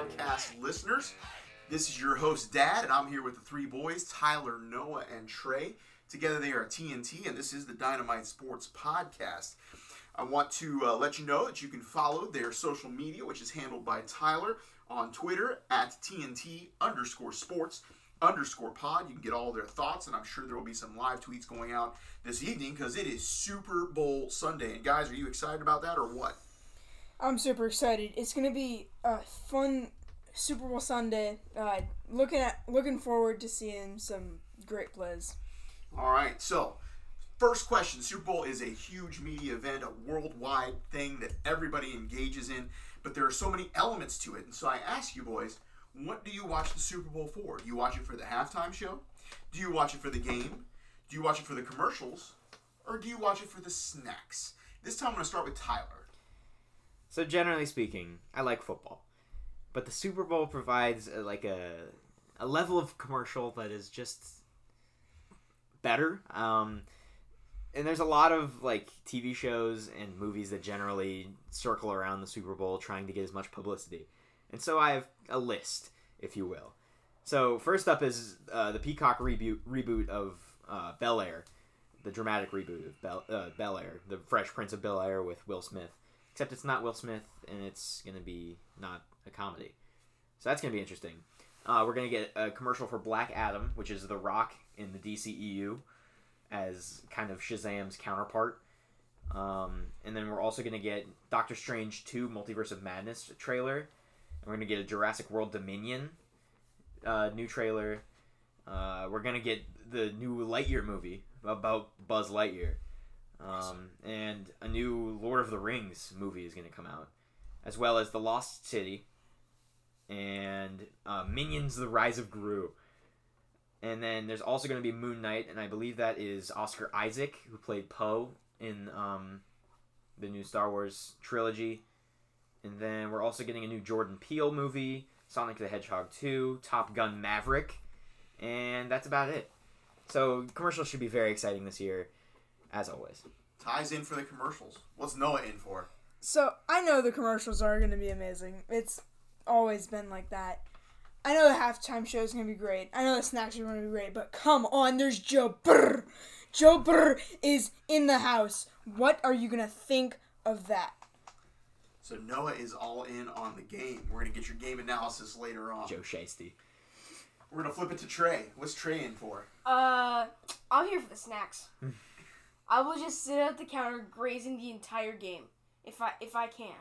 Podcast listeners. This is your host, Dad, and I'm here with the three boys, Tyler, Noah, and Trey. Together they are TNT, and this is the Dynamite Sports Podcast. I want to uh, let you know that you can follow their social media, which is handled by Tyler on Twitter at TNT underscore sports underscore pod. You can get all their thoughts, and I'm sure there will be some live tweets going out this evening because it is Super Bowl Sunday. And guys, are you excited about that or what? I'm super excited. It's gonna be a fun Super Bowl Sunday. Uh, looking at looking forward to seeing some great plays. All right, so first question: Super Bowl is a huge media event, a worldwide thing that everybody engages in, but there are so many elements to it. And so I ask you boys, what do you watch the Super Bowl for? Do you watch it for the halftime show? Do you watch it for the game? Do you watch it for the commercials? Or do you watch it for the snacks? This time I'm going to start with Tyler. So generally speaking, I like football, but the Super Bowl provides a, like a a level of commercial that is just better. Um, and there's a lot of like TV shows and movies that generally circle around the Super Bowl, trying to get as much publicity. And so I have a list, if you will. So first up is uh, the Peacock reboot reboot of uh, Bel Air, the dramatic reboot of Bel, uh, Bel Air, the Fresh Prince of Bel Air with Will Smith. Except it's not Will Smith, and it's gonna be not a comedy. So that's gonna be interesting. Uh, we're gonna get a commercial for Black Adam, which is The Rock in the DCEU, as kind of Shazam's counterpart. Um, and then we're also gonna get Doctor Strange 2 Multiverse of Madness trailer. And we're gonna get a Jurassic World Dominion uh, new trailer. Uh, we're gonna get the new Lightyear movie about Buzz Lightyear. Um, and a new Lord of the Rings movie is going to come out, as well as The Lost City and uh, Minions: The Rise of Gru. And then there's also going to be Moon Knight, and I believe that is Oscar Isaac, who played Poe in um, the new Star Wars trilogy. And then we're also getting a new Jordan Peele movie, Sonic the Hedgehog 2, Top Gun Maverick, and that's about it. So commercials should be very exciting this year, as always. Ties in for the commercials. What's Noah in for? So I know the commercials are gonna be amazing. It's always been like that. I know the halftime show is gonna be great. I know the snacks are gonna be great. But come on, there's Joe Burr. Joe Burr is in the house. What are you gonna think of that? So Noah is all in on the game. We're going to get your game analysis later on. Joe Shiesty. We're going to flip it to Trey. What's Trey in for? Uh, I'm here for the snacks. I will just sit at the counter grazing the entire game if I if I can,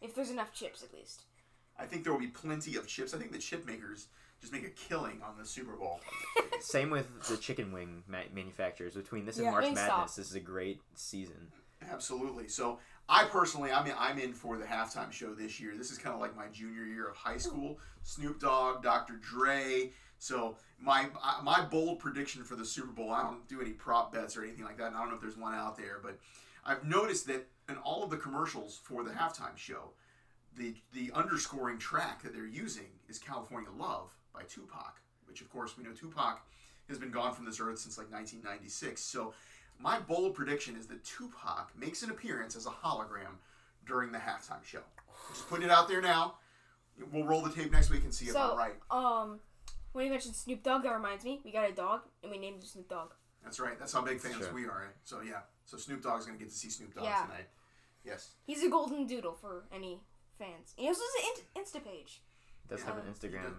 if there's enough chips at least. I think there will be plenty of chips. I think the chip makers just make a killing on the Super Bowl. Same with the chicken wing ma- manufacturers. Between this and Yeah. March Wingstop. Madness, this is a great season. Absolutely. So I personally, I'm in, I'm in for the halftime show this year. This is kind of like my junior year of high school. Snoop Dogg, Dr. Dre. So my my bold prediction for the Super Bowl. I don't do any prop bets or anything like that. And I don't know if there's one out there, but I've noticed that in all of the commercials for the halftime show, the the underscoring track that they're using is California Love by Tupac, which of course we know Tupac has been gone from this earth since like 1996. So my bold prediction is that Tupac makes an appearance as a hologram during the halftime show. Just putting it out there now. We'll roll the tape next week and see if I'm So- right. Um, when you mentioned Snoop Dogg, that reminds me, we got a dog and we named him Snoop Dogg. That's right. That's how big fans Sure. we are. So yeah. So Snoop Dogg's gonna get to see Snoop Dogg Yeah. tonight. Yes. He's a golden doodle for any fans. He also has an Insta page. It does Yeah, have an Instagram.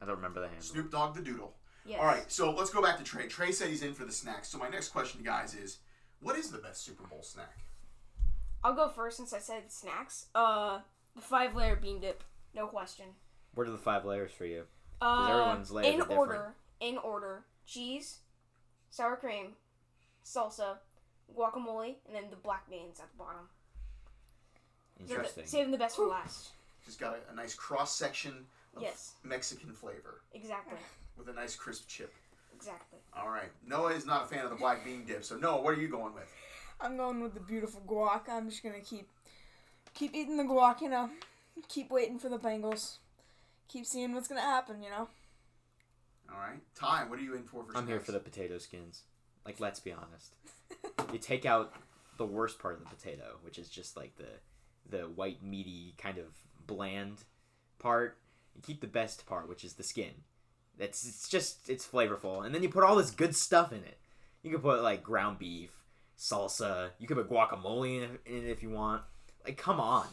I don't remember the handle. Snoop Dogg the Doodle. Yes. All right. So let's go back to Trey. Trey said he's in for the snacks. So my next question, to guys, is what is the best Super Bowl snack? I'll go first since I said snacks. Uh, the five layer bean dip, no question. What are the five layers for you? Uh, everyone's layers in different. order, in order, cheese, sour cream, salsa, guacamole, and then the black beans at the bottom. Save the- Interesting. Saving the best for last. Just got a, a nice cross section of Yes. Mexican flavor Exactly. with a nice crisp chip. Exactly. All right. Noah is not a fan of the black bean dip. So Noah, what are you going with? I'm going with the beautiful guac. I'm just gonna keep keep eating the guac. You know, keep waiting for the Bengals. Keep seeing what's gonna happen. You know. All right. Ty, what are you in for for I'm here for the potato skins. Like, let's be honest. you take out the worst part of the potato, which is just like the the white meaty kind of bland part. You keep the best part, which is the skin. That's it's just it's flavorful, and then you put all this good stuff in it. You can put like ground beef, salsa. You could put guacamole in it if you want. Like, come on,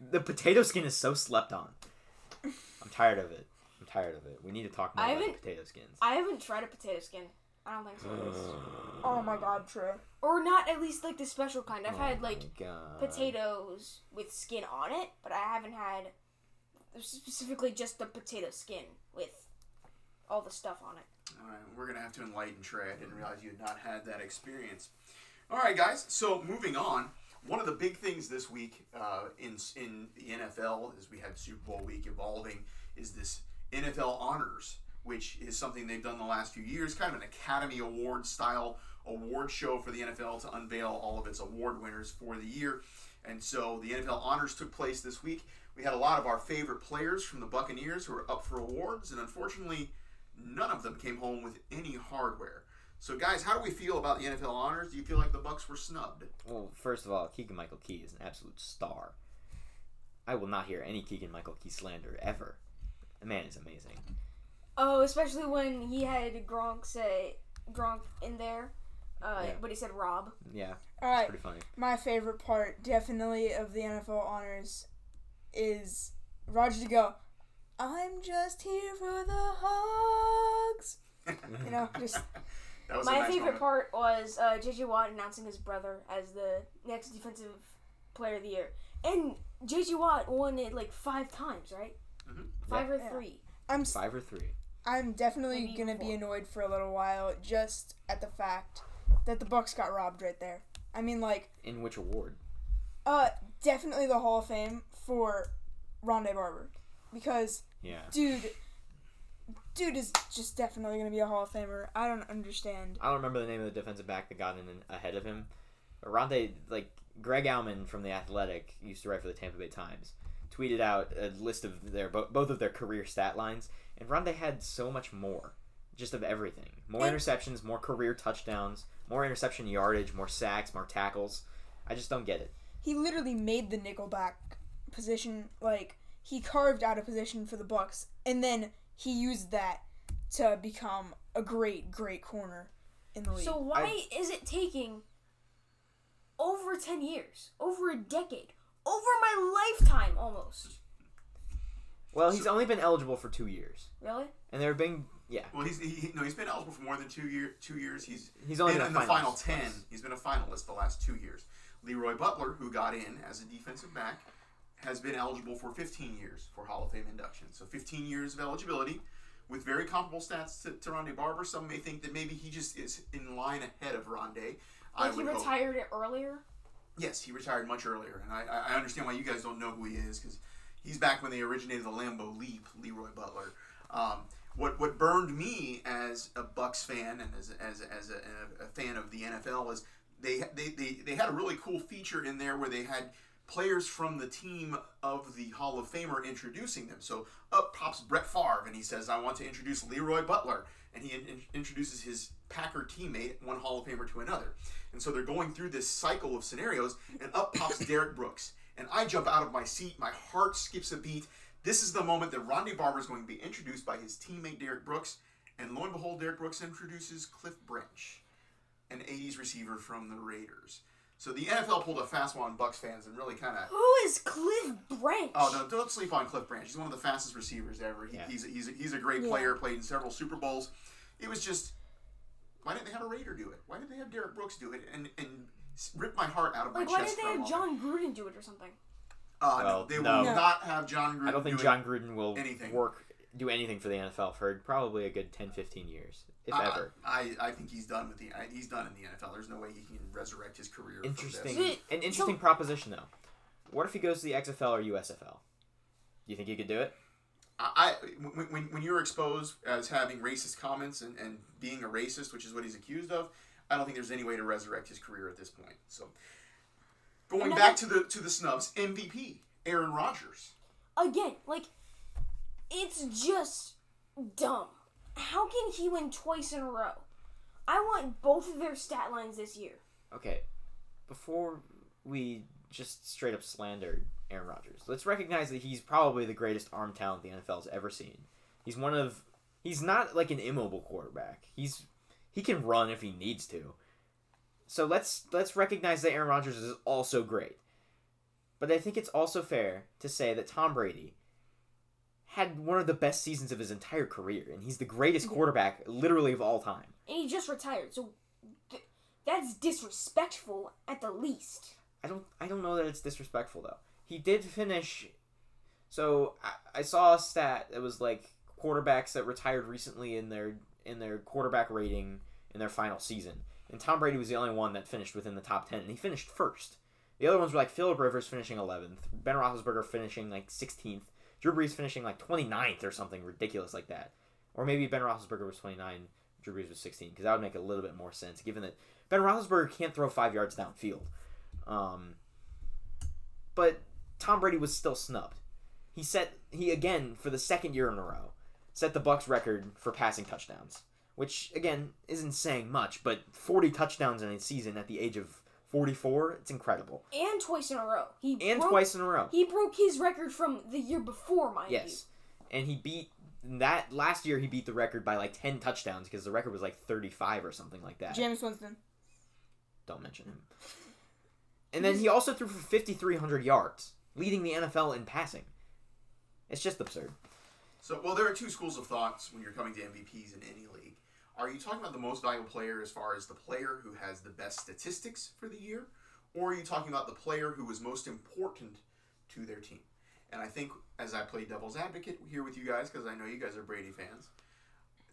the potato skin is so slept on. I'm tired of it. I'm tired of it. We need to talk more I about haven't- potato skins. I haven't tried a potato skin. I don't think so. Oh my god, Trey. Or not at least like the special kind. I've Oh had like God. potatoes with skin on it, but I haven't had specifically just the potato skin with all the stuff on it. All right, we're gonna have to enlighten Trey. I didn't realize you had not had that experience. All right, guys. So moving on, one of the big things this week uh, in in the NFL, as we had Super Bowl week evolving, is this NFL honors, which is something they've done the last few years, kind of an Academy Award style award show for the NFL to unveil all of its award winners for the year. And so the NFL honors took place this week. We had a lot of our favorite players from the Buccaneers who were up for awards, and unfortunately, none of them came home with any hardware. So, guys, how do we feel about the NFL honors? Do you feel like the Bucks were snubbed? Well, first of all, Keegan Michael Key is an absolute star. I will not hear any Keegan Michael Key slander ever. The man is amazing. Oh, especially when he had Gronk say Gronk in there, uh, Yeah. but he said Rob. Yeah, All right, pretty funny. my favorite part, definitely of the NFL honors, is Roger to go. I'm just here for the hugs. You know, just That was a My nice favorite moment. part was uh, JJ Watt announcing his brother as the next defensive player of the year, and JJ Watt won it like five times, right? Mhm. Five or Yeah. three. I'm s- Five or three. I'm definitely Maybe gonna even be annoyed for a little while just at the fact that the Bucks got robbed right there. I mean, like, In which award? uh, definitely the Hall of Fame for Rondé Barber because Yeah. dude, dude is just definitely gonna be a Hall of Famer. I don't understand. I don't remember the name of the defensive back that got in ahead of him. Rondé, like Greg Auman from the Athletic, used to write for the Tampa Bay Times, tweeted out a list of their bo- both of their career stat lines, and Rondé had so much more, just of everything. More And- interceptions, more career touchdowns, more interception yardage, more sacks, more tackles. I just don't get it. He literally made the nickelback position like he carved out a position for the Bucks, and then he used that to become a great, great corner in the league. So why is it taking over ten years, over a decade, over my lifetime almost? Well, he's only been eligible for two years, Really? and there have been yeah, Well, he's he, he- no, he's been eligible for more than two year two years. He's he's only been been in the final ten. twice. He's been a finalist the last two years. Leroy Butler, who got in as a defensive back, has been eligible for 15 years for Hall of Fame induction. So 15 years of eligibility, with very comparable stats to, to Rondé Barber. Some may think that maybe he just is in line ahead of Rondé. Like he hope. retired it earlier. Yes, he retired much earlier, and I, I- I understand why you guys don't know who he is because he's back when they originated the Lambeau Leap, Leroy Butler. Um, what what burned me as a Bucks fan and as as, as a, a fan of the NFL is they, they they they had a really cool feature in there where they had players from the team of the Hall of Famer introducing them. So up pops Brett Favre and he says, "I want to introduce Leroy Butler," and he in- introduces his Packer teammate, one Hall of Famer to another. And so they're going through this cycle of scenarios, and up pops Derrick Brooks. And I jump out of my seat, my heart skips a beat. This is the moment that Rondé Barber is going to be introduced by his teammate Derrick Brooks. And lo and behold, Derrick Brooks introduces Cliff Branch, an 80s receiver from the Raiders. So the NFL pulled a fast one on Bucks fans and really kind of. Who is Cliff Branch? Oh no! Don't sleep on Cliff Branch. He's one of the fastest receivers ever. He, Yeah. He's he's he's a great Yeah. player. Played in several Super Bowls. It was just why didn't they have a Raider do it? Why didn't they have Derrick Brooks do it and and rip my heart out of my Like, why chest? did they have? Jon Gruden do it or something? Uh, no, Well, they no. will No. not have Jon Gruden. I don't think do Jon Gruden will anything. work do anything for the NFL for probably a good 10, 15 years, if it. Uh, ever. I, I think he's done with the he's done in the NFL. There's no way he can resurrect his career. from this. Interesting. An interesting proposition though. What if he goes to the XFL or USFL? You think he could do it? I, I when, when, when you're exposed as having racist comments and, and being a racist, which is what he's accused of, I don't think there's any way to resurrect his career at this point. So going Another- back to the to the snubs, MVP Aaron Rodgers. Again, like, it's just dumb. How can he win twice in a row? I want both of their stat lines this year. Okay. Before we just straight up slandered Aaron Rodgers. Let's recognize that he's probably the greatest arm talent the NFL's ever seen. He's one of he's not like an immobile quarterback. He's he can run if he needs to. So let's let's recognize that Aaron Rodgers is also great. But I think it's also fair to say that Tom Brady had one of the best seasons of his entire career, and he's the greatest quarterback literally of all time. And he just retired, so th- that's disrespectful at the least. I don't I don't know that it's disrespectful though. He did finish. So I, I saw a stat that was like quarterbacks that retired recently in their in their quarterback rating in their final season, and Tom Brady was the only one that finished within the top ten, and he finished first. The other ones were like Philip Rivers finishing 11th, Ben Roethlisberger finishing like 16th, Drew Brees finishing like 29th or something ridiculous like that, or maybe Ben Roethlisberger was 29, Drew Brees was 16, because that would make a little bit more sense given that Ben Roethlisberger can't throw five yards downfield. Um, but Tom Brady was still snubbed. He set he again for the second year in a row set the Bucks record for passing touchdowns, which again isn't saying much, but 40 touchdowns in a season at the age of 44, it's incredible. And twice in a row. He And broke, twice in a row. He broke his record from the year before, mind Yes. And he beat that last year he beat the record by like 10 touchdowns because the record was like 35 or something like that. Jameis Winston. Don't mention him. And then he also threw for 5300 yards, leading the NFL in passing. It's just absurd. So, well, there are two schools of thoughts when you're coming to MVPs in any league. Are you talking about the most valuable player as far as the player who has the best statistics for the year, or are you talking about the player who was most important to their team? And I think, as I play devil's advocate here with you guys, because I know you guys are Brady fans,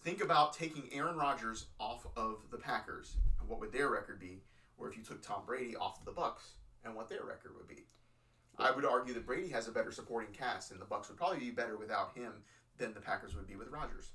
think about taking Aaron Rodgers off of the Packers what would their record be, or if you took Tom Brady off of the Bucks and what their record would be. I would argue that Brady has a better supporting cast, and the Bucks would probably be better without him than the Packers would be with Rodgers.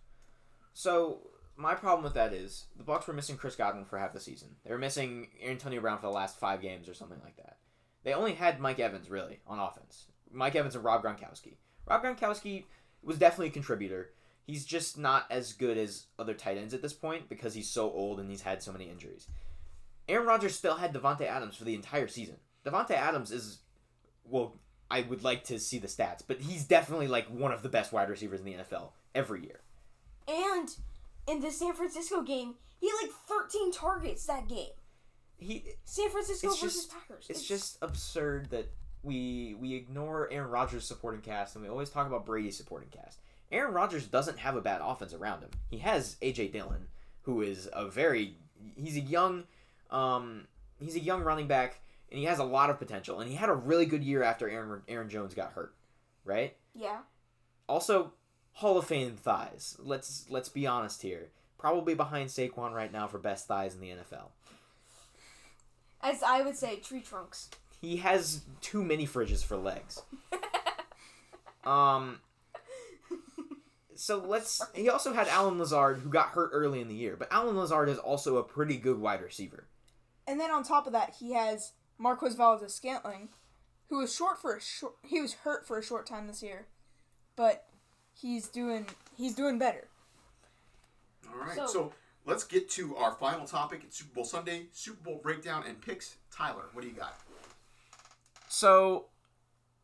So my problem with that is the Bucks were missing Chris Godwin for half the season. They were missing Antonio Brown for the last five games or something like that. They only had Mike Evans really on offense. Mike Evans and Rob Gronkowski. Rob Gronkowski was definitely a contributor. He's just not as good as other tight ends at this point because he's so old and he's had so many injuries. Aaron Rodgers still had Davante Adams for the entire season. Davante Adams is, well, I would like to see the stats, but he's definitely like one of the best wide receivers in the NFL every year. And in the San Francisco game, he had like 13 targets that game. He San Francisco It's versus just- Packers. it's just absurd that we we ignore Aaron Rodgers' supporting cast and we always talk about Brady's supporting cast. Aaron Rodgers doesn't have a bad offense around him. He has AJ Dillon, who is a very he's a young um he's a young running back and he has a lot of potential and he had a really good year after Aaron Aaron Jones got hurt, right? yeah. Also, Hall of Fame thighs. Let's let's be honest here. Probably behind Saquon right now for best thighs in the NFL. As I would say, tree trunks. He has too many fridges for legs. Um. So let's. He also had Allen Lazard, who got hurt early in the year, but Allen Lazard is also a pretty good wide receiver. And then on top of that, he has Marquez Valdes Scantling, who was short for a short. He was hurt for a short time this year, but he's doing he's doing better. All right, So- so, let's get to our final topic. It's Super Bowl Sunday, Super Bowl breakdown and picks. Tyler, what do you got? So,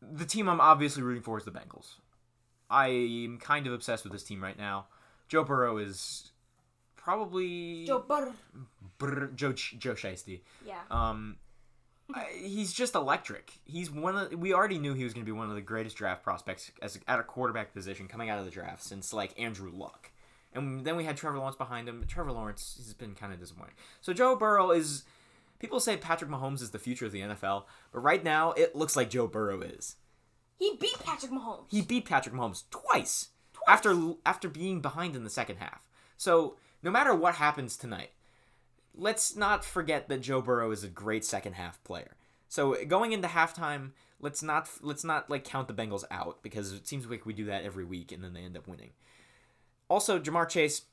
the team I'm obviously rooting for is the Bengals. I'm kind of obsessed with this team right now. Joe Burrow is probably Joe Butter. Brr, Joe Joe Shiesty. Yeah. Um, I, he's just electric. He's one of we already knew he was going to be one of the greatest draft prospects as at a quarterback position coming out of the draft since like Andrew Luck. And then we had Trevor Lawrence behind him. Trevor Lawrence has been kind of disappointing. So Joe Burrow is people say Patrick Mahomes is the future of the NFL, but right now it looks like Joe Burrow is. He beat Patrick Mahomes. He beat Patrick Mahomes twice, twice, after after being behind in the second half. So no matter what happens tonight, let's not forget that Joe Burrow is a great second half player. So going into halftime, let's not let's not like count the Bengals out because it seems like we do that every week and then they end up winning. Also, Ja'Marr Chase,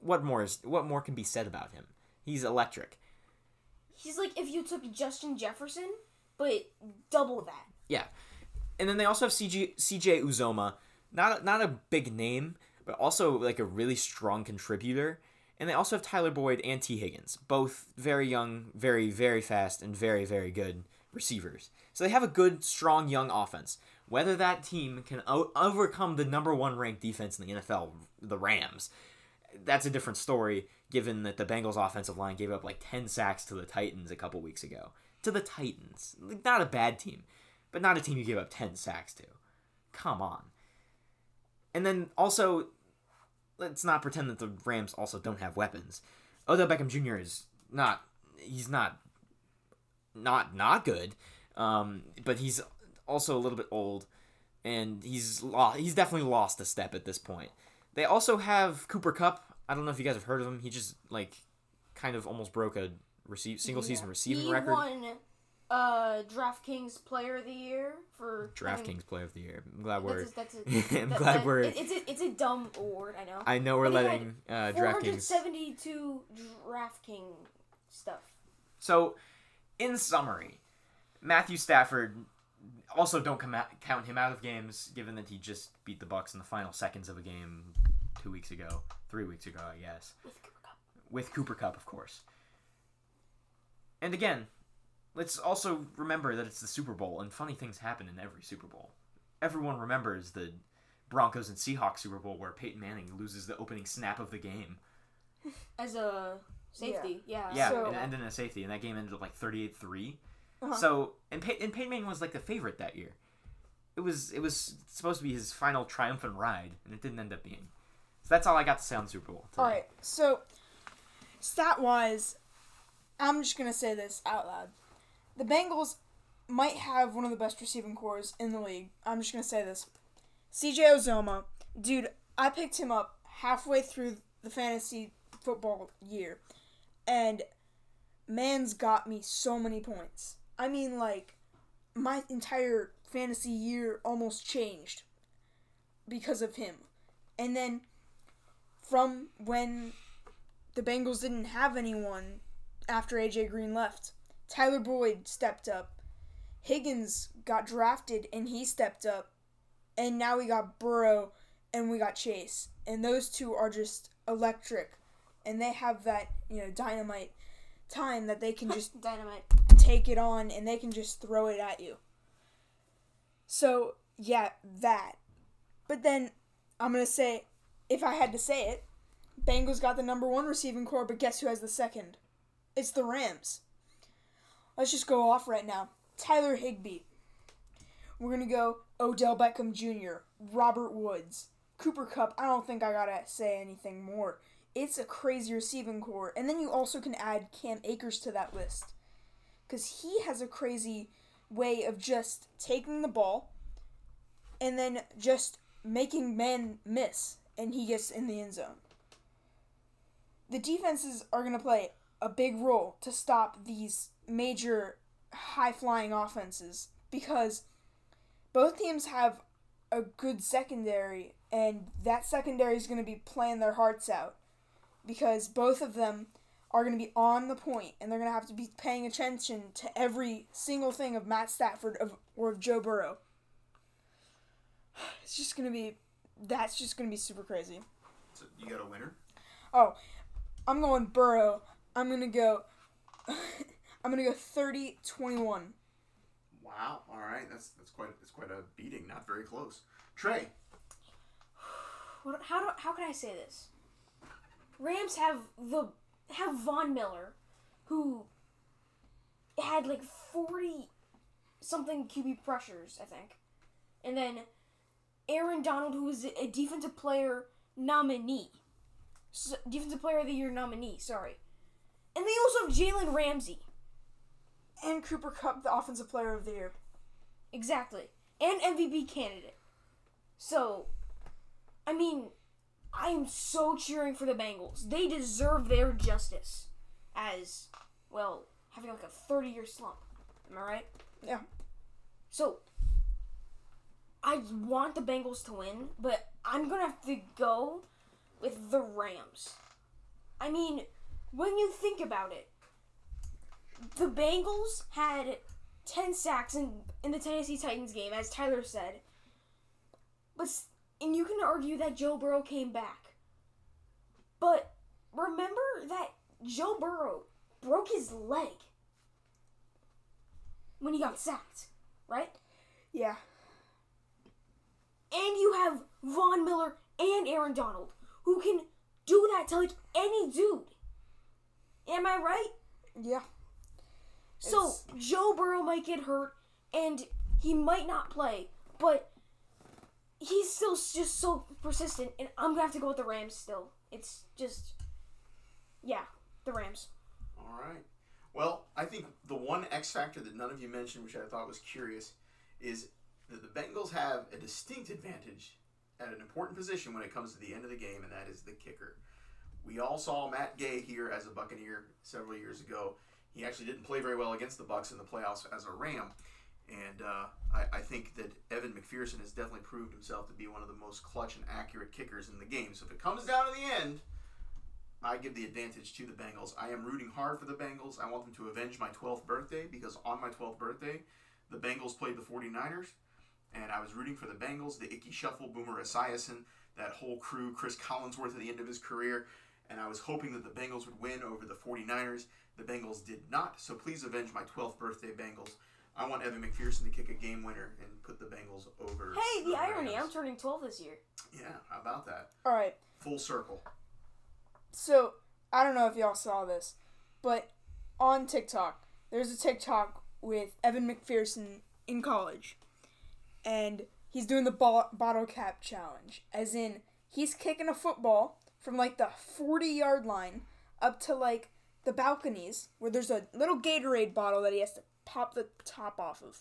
what more is what more can be said about him? He's electric. He's like if you took Justin Jefferson, but double that. Yeah, and then they also have CG, CJ Uzomah, not a, not a big name, but also like a really strong contributor. And they also have Tyler Boyd and Tee Higgins, both very young, very very fast, and very very good receivers. So they have a good, strong, young offense. Whether that team can o- overcome the number one ranked defense in the NFL, the Rams, that's a different story. Given that the Bengals' offensive line gave up like ten sacks to the Titans a couple weeks ago, to the Titans, not a bad team, but not a team you give up ten sacks to. Come on. And then also, let's not pretend that the Rams also don't have weapons. Odell Beckham Jr. is not he's not not not good, um, but he's also a little bit old, and he's lost. He's definitely lost a step at this point. They also have Cooper Kupp. I don't know if you guys have heard of him. He just like kind of almost broke a receive single season receiving he record. won uh, DraftKings Player of the Year for having- DraftKings Player of the Year. I'm glad we're. That's a, that's a, I'm that- glad that- we're. it- it's a it's a dumb award. I know. I know we're but letting uh, DraftKings. 472 DraftKings stuff. So, in summary, Matthew Stafford. Also, don't come out, count him out of games, given that he just beat the Bucks in the final seconds of a game two weeks ago, three weeks ago, I guess, With Cooper Kupp. with Cooper Kupp, of course. And again, let's also remember that it's the Super Bowl, and funny things happen in every Super Bowl. Everyone remembers the Broncos and Seahawks Super Bowl where Peyton Manning loses the opening snap of the game. As a safety, yeah. Yeah, So- and ended in a safety, and that game ended up like 38 3. Uh-huh. So, and, Pey- and Peyton Manning was like the favorite that year. It was it was supposed to be his final triumphant ride, and it didn't end up being. So that's all I got to say on Super Bowl. Today. All right, so stat wise, I'm just gonna say this out loud: the Bengals might have one of the best receiving corps in the league. I'm just gonna say this: C.J. Uzomah, dude, I picked him up halfway through the fantasy football year, and man's got me so many points. I mean, like my entire fantasy year almost changed because of him, and then from when the Bengals didn't have anyone after AJ Green left. Tyler Boyd stepped up. Higgins got drafted and he stepped up. And now we got Burrow and we got Chase. And those two are just electric. And they have that, you know, dynamite time that they can just Dynamite. take it on and they can just throw it at you. So, yeah, that. But then I'm going to say, if I had to say it, Bengals got the number one receiving corps, but guess who has the second? It's the Rams. Let's just go off right now. Tyler Higbee. We're to go Odell Beckham Jr., Robert Woods, Cooper Kupp. I don't think I got to say anything more. It's a crazy receiving corps. And then you also can add Cam Akers to that list because he has a crazy way of just taking the ball and then just making men miss, and he gets in the end zone. The defenses are to play a big role to stop these major high flying offenses because both teams have a good secondary, and that secondary is going to be playing their hearts out because both of them are going to be on the point and they're going to have to be paying attention to every single thing of Matt Stafford of, or of Joe Burrow. It's just going to be that's just going to be super crazy. So you got a winner? Oh, I'm going Burrow. I'm going to go I'm going to go 30-21. Wow. All right. That's that's quite that's quite a beating. Not very close. Trey. What, how do how can I say this? Rams have the have Von Miller, who had like forty something QB pressures, I think, and then Aaron Donald, who was a defensive player nominee, S defensive player of the year nominee. Sorry, and they also have Jalen Ramsey. And Cooper Kupp, the offensive player of the year. Exactly. And MVP candidate. So, I mean, I am so cheering for the Bengals. They deserve their justice as, well, having like a 30 year slump. Am I right? Yeah. So, I want the Bengals to win, but I'm going to have to go with the Rams. I mean, when you think about it, the Bengals had 10 sacks in, in the Tennessee Titans game, as Tyler said. But and you can argue that Joe Burrow came back. But remember that Joe Burrow broke his leg. when he got sacked, right? Yeah. And you have Von Miller and Aaron Donald who can do that to like any dude. Am I right? Yeah. So It's- Joe Burrow might get hurt and he might not play, but he's still just so persistent, and I'm gonna have to go with the Rams still. It's just, yeah, the Rams. All right. Well, I think the one X factor that none of you mentioned, which I thought was curious, is that the Bengals have a distinct advantage at an important position when it comes to the end of the game, and that is the kicker. We all saw Matt Gay here as a Buccaneer several years ago. He actually didn't play very well against the Bucks in the playoffs as a Ram, and uh, I, I think that Evan McPherson has definitely proved himself to be one of the most clutch and accurate kickers in the game. So if it comes down to the end, I give the advantage to the Bengals. I am rooting hard for the Bengals. I want them to avenge my 12th birthday because on my 12th birthday, the Bengals played the 49ers, and I was rooting for the Bengals, the Ickey Shuffle, Boomer Esiason, that whole crew, Chris Collinsworth at the end of his career, and I was hoping that the Bengals would win over the 49ers. The Bengals did not, so please avenge my 12th birthday, Bengals. I want Evan McPherson to kick a game winner and put the Bengals over. Hey, the irony! I'm turning 12 this year. Yeah, how about that? All right. Full circle. So I don't know if y'all saw this, but on TikTok, there's a TikTok with Evan McPherson in college, and he's doing the ball, bottle cap challenge. As in, he's kicking a football from like the 40 yard line up to like the balconies where there's a little Gatorade bottle that he has to pop the top off of.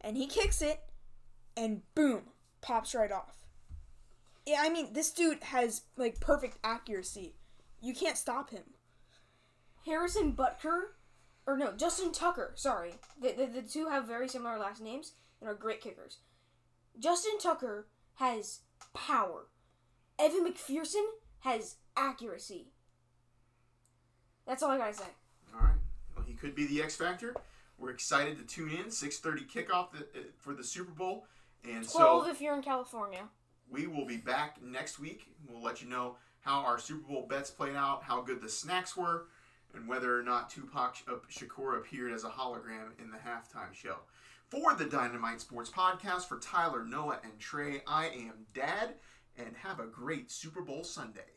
And he kicks it, and boom, pops right off. Yeah, I mean, this dude has like perfect accuracy. You can't stop him. Harrison Butker, or no, Justin Tucker. Sorry, the, the the two have very similar last names and are great kickers. Justin Tucker has power. Evan McPherson has accuracy. That's all I gotta say. All right. Well, he could be the X factor. We're excited to tune in. 6:30 kickoff the, uh, for the Super Bowl, and Twelve so if you're in California. we will be back next week. We'll let you know how our Super Bowl bets played out, how good the snacks were, and whether or not Tupac uh, Shakur appeared as a hologram in the halftime show. For the Dynamite Sports Podcast, for Tyler, Noah, and Trey, I am Dad, and have a great Super Bowl Sunday.